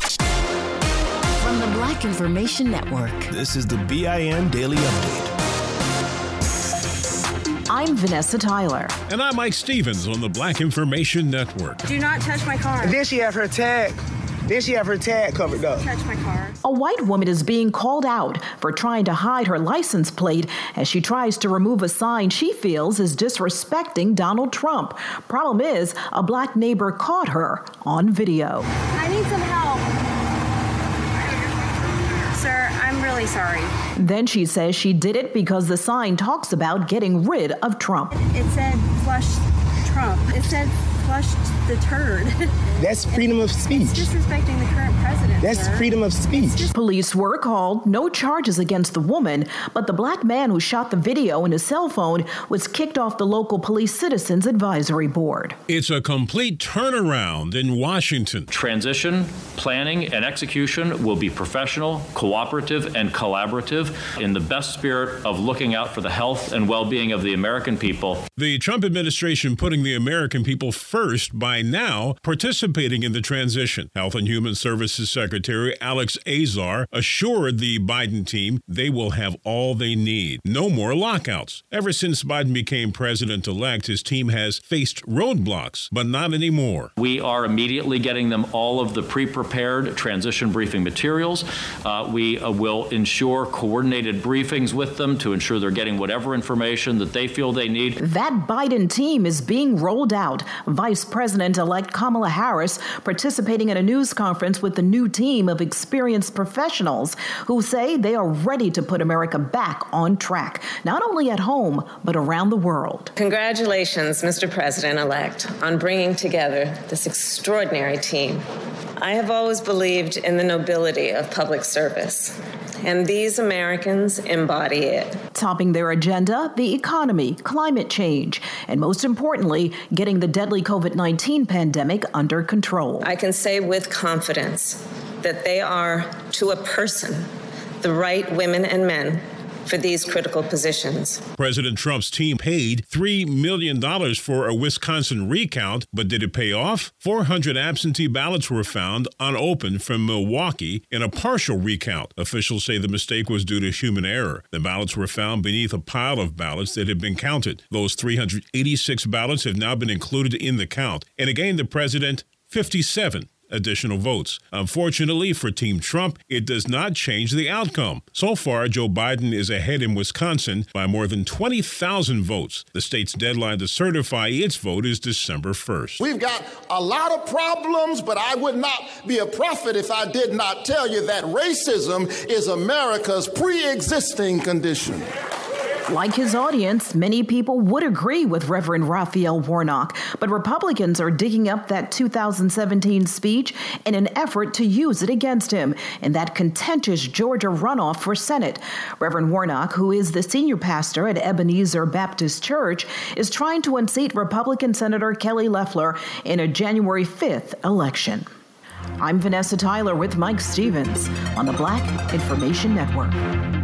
From the Black Information Network, This is the BIN Daily Update. I'm Vanessa Tyler. And I'm Mike Stevens on the Black Information Network. Do not touch my car. Then she have her tag. Then she have her tag covered up. touch my car. A white woman is being called out for trying to hide her license plate as she tries to remove a sign she feels is disrespecting Donald Trump. Problem is, a black neighbor caught her on video. I need some help. Sir, I'm really sorry. Then she says she did it because the sign talks about getting rid of Trump. It said flush Trump. It said flush the turd. That's freedom of speech. Disrespecting the current president. That's sir. freedom of speech. Police were called, no charges against the woman, but the black man who shot the video in his cell phone was kicked off the local police citizens advisory board. It's a complete turnaround in Washington. Transition, planning, and execution will be professional, cooperative, and collaborative in the best spirit of looking out for the health and well being of the American people. The Trump administration putting the American people first by now participating in the transition. Health and Human Services Secretary Alex Azar assured the Biden team they will have all they need. No more lockouts. Ever since Biden became president elect, his team has faced roadblocks, but not anymore. We are immediately getting them all of the pre prepared transition briefing materials. Uh, we uh, will ensure coordinated briefings with them to ensure they're getting whatever information that they feel they need. That Biden team is being rolled out. Vice President elect Kamala Harris participating in a news conference with the new team of experienced professionals who say they are ready to put America back on track, not only at home, but around the world. Congratulations, Mr. President elect, on bringing together this extraordinary team. I have always believed in the nobility of public service, and these Americans embody it. Topping their agenda, the economy, climate change, and most importantly, getting the deadly COVID 19 pandemic under control. I can say with confidence that they are, to a person, the right women and men for these critical positions. President Trump's team paid $3 million for a Wisconsin recount, but did it pay off? 400 absentee ballots were found unopened from Milwaukee in a partial recount. Officials say the mistake was due to human error. The ballots were found beneath a pile of ballots that had been counted. Those 386 ballots have now been included in the count. And again, the president, 57 additional votes. Unfortunately for Team Trump, it does not change the outcome. So far, Joe Biden is ahead in Wisconsin by more than 20,000 votes. The state's deadline to certify its vote is December 1st. We've got a lot of problems, but I would not be a prophet if I did not tell you that racism is America's pre existing condition. Like his audience, many people would agree with Reverend Raphael Warnock, but Republicans are digging up that 2017 speech in an effort to use it against him in that contentious Georgia runoff for Senate. Reverend Warnock, who is the senior pastor at Ebenezer Baptist Church, is trying to unseat Republican Senator Kelly Loeffler in a January 5th election. I'm Vanessa Tyler with Mike Stevens on the Black Information Network.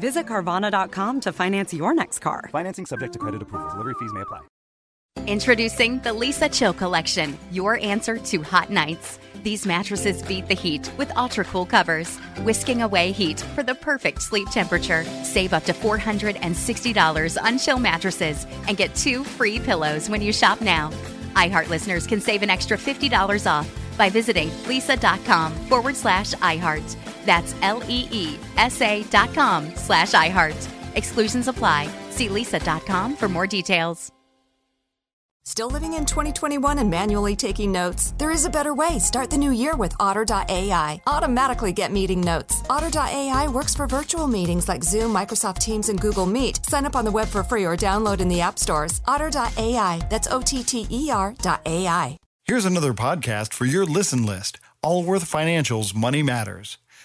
Visit Carvana.com to finance your next car. Financing subject to credit approval. Delivery fees may apply. Introducing the Leesa Chill Collection, your answer to hot nights. These mattresses beat the heat with ultra cool covers, whisking away heat for the perfect sleep temperature. Save up to $460 on chill mattresses and get two free pillows when you shop now. iHeart listeners can save an extra $50 off by visiting leesa.com forward slash iHeart. That's L-E-E-S-A dot com slash iHeart. Exclusions apply. See leesa.com for more details. Still living in 2021 and manually taking notes? There is a better way. Start the new year with Otter.ai. Automatically get meeting notes. Otter.ai works for virtual meetings like Zoom, Microsoft Teams, and Google Meet. Sign up on the web for free or download in the app stores. Otter.ai. That's O T T E R.ai. Here's another podcast for your listen list Allworth Financial's Money Matters.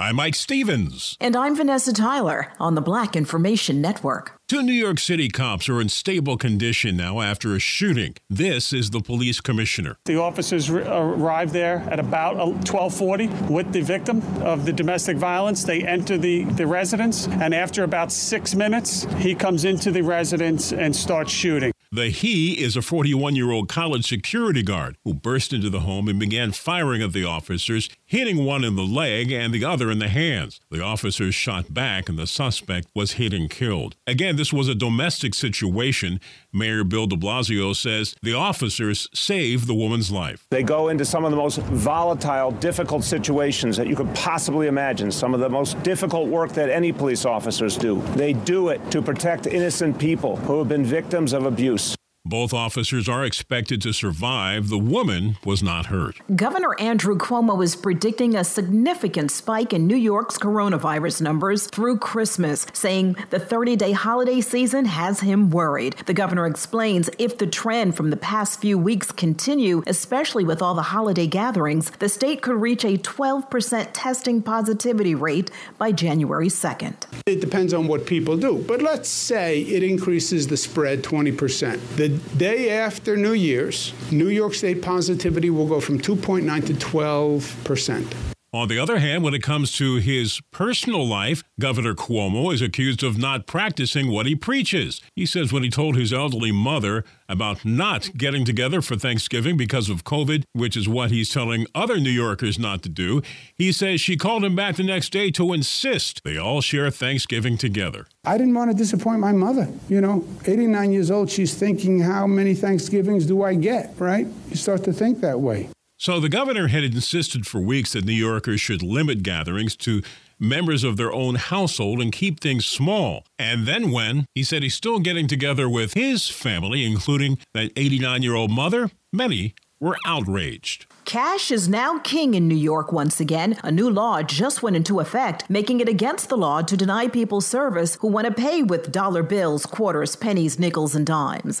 I'm Mike Stevens. And I'm Vanessa Tyler on the Black Information Network. Two New York City cops are in stable condition now after a shooting. This is the police commissioner. The officers uh, arrived there at about uh, 1240 with the victim of the domestic violence. They enter the, the residence, and after about six minutes, he comes into the residence and starts shooting. The he is a 41 year old college security guard who burst into the home and began firing at the officers, hitting one in the leg and the other in the hands. The officers shot back, and the suspect was hit and killed. Again, this was a domestic situation. Mayor Bill de Blasio says the officers saved the woman's life. They go into some of the most volatile, difficult situations that you could possibly imagine, some of the most difficult work that any police officers do. They do it to protect innocent people who have been victims of abuse. Both officers are expected to survive. The woman was not hurt. Governor Andrew Cuomo is predicting a significant spike in New York's coronavirus numbers through Christmas, saying the 30 day holiday season has him worried. The governor explains if the trend from the past few weeks continue, especially with all the holiday gatherings, the state could reach a 12% testing positivity rate by January 2nd. It depends on what people do, but let's say it increases the spread 20%. The day after New Year's, New York State positivity will go from 2.9 to 12 percent. On the other hand, when it comes to his personal life, Governor Cuomo is accused of not practicing what he preaches. He says when he told his elderly mother about not getting together for Thanksgiving because of COVID, which is what he's telling other New Yorkers not to do, he says she called him back the next day to insist they all share Thanksgiving together. I didn't want to disappoint my mother. You know, 89 years old, she's thinking, how many Thanksgivings do I get, right? You start to think that way. So the governor had insisted for weeks that New Yorkers should limit gatherings to members of their own household and keep things small. And then when he said he's still getting together with his family, including that 89 year old mother, many were outraged. Cash is now king in New York once again. A new law just went into effect, making it against the law to deny people service who want to pay with dollar bills, quarters, pennies, nickels, and dimes.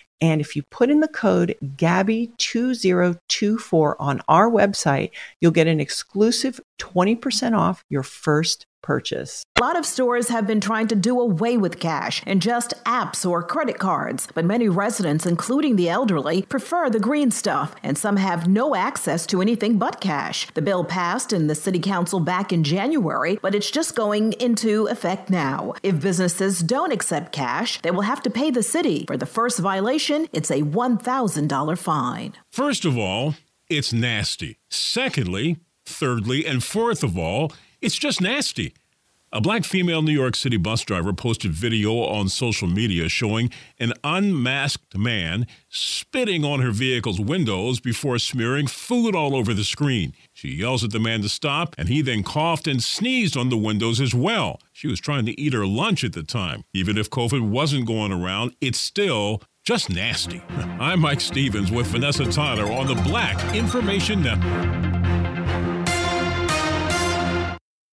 And if you put in the code GABBY2024 on our website, you'll get an exclusive 20% off your first purchase. A lot of stores have been trying to do away with cash and just apps or credit cards, but many residents, including the elderly, prefer the green stuff, and some have no access to anything but cash. The bill passed in the City Council back in January, but it's just going into effect now. If businesses don't accept cash, they will have to pay the city. For the first violation, it's a $1,000 fine. First of all, it's nasty. Secondly, thirdly, and fourth of all, it's just nasty. A black female New York City bus driver posted video on social media showing an unmasked man spitting on her vehicle's windows before smearing food all over the screen. She yells at the man to stop, and he then coughed and sneezed on the windows as well. She was trying to eat her lunch at the time. Even if COVID wasn't going around, it's still just nasty. I'm Mike Stevens with Vanessa Tyler on the Black Information Network.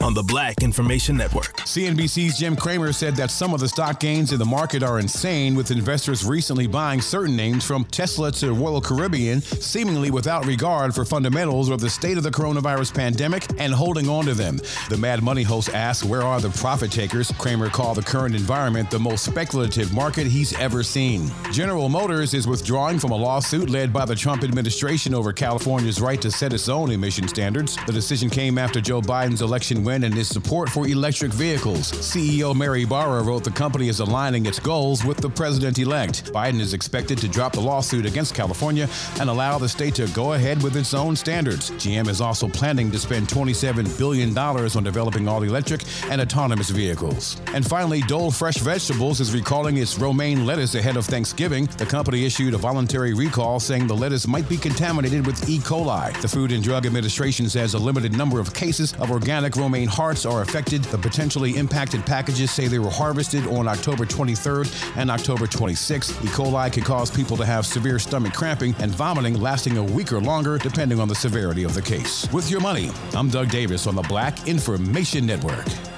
on the Black Information Network. CNBC's Jim Cramer said that some of the stock gains in the market are insane, with investors recently buying certain names from Tesla to Royal Caribbean, seemingly without regard for fundamentals or the state of the coronavirus pandemic and holding on to them. The Mad Money host asked, Where are the profit takers? Cramer called the current environment the most speculative market he's ever seen. General Motors is withdrawing from a lawsuit led by the Trump administration over California's right to set its own emission standards. The decision came after Joe Biden's election and his support for electric vehicles. CEO Mary Barra wrote the company is aligning its goals with the president elect. Biden is expected to drop the lawsuit against California and allow the state to go ahead with its own standards. GM is also planning to spend $27 billion on developing all electric and autonomous vehicles. And finally, Dole Fresh Vegetables is recalling its romaine lettuce ahead of Thanksgiving. The company issued a voluntary recall saying the lettuce might be contaminated with E. coli. The Food and Drug Administration says a limited number of cases of organic romaine hearts are affected. The potentially impacted packages say they were harvested on October 23rd and October 26th. E. coli can cause people to have severe stomach cramping and vomiting lasting a week or longer, depending on the severity of the case. With your money, I'm Doug Davis on the Black Information Network.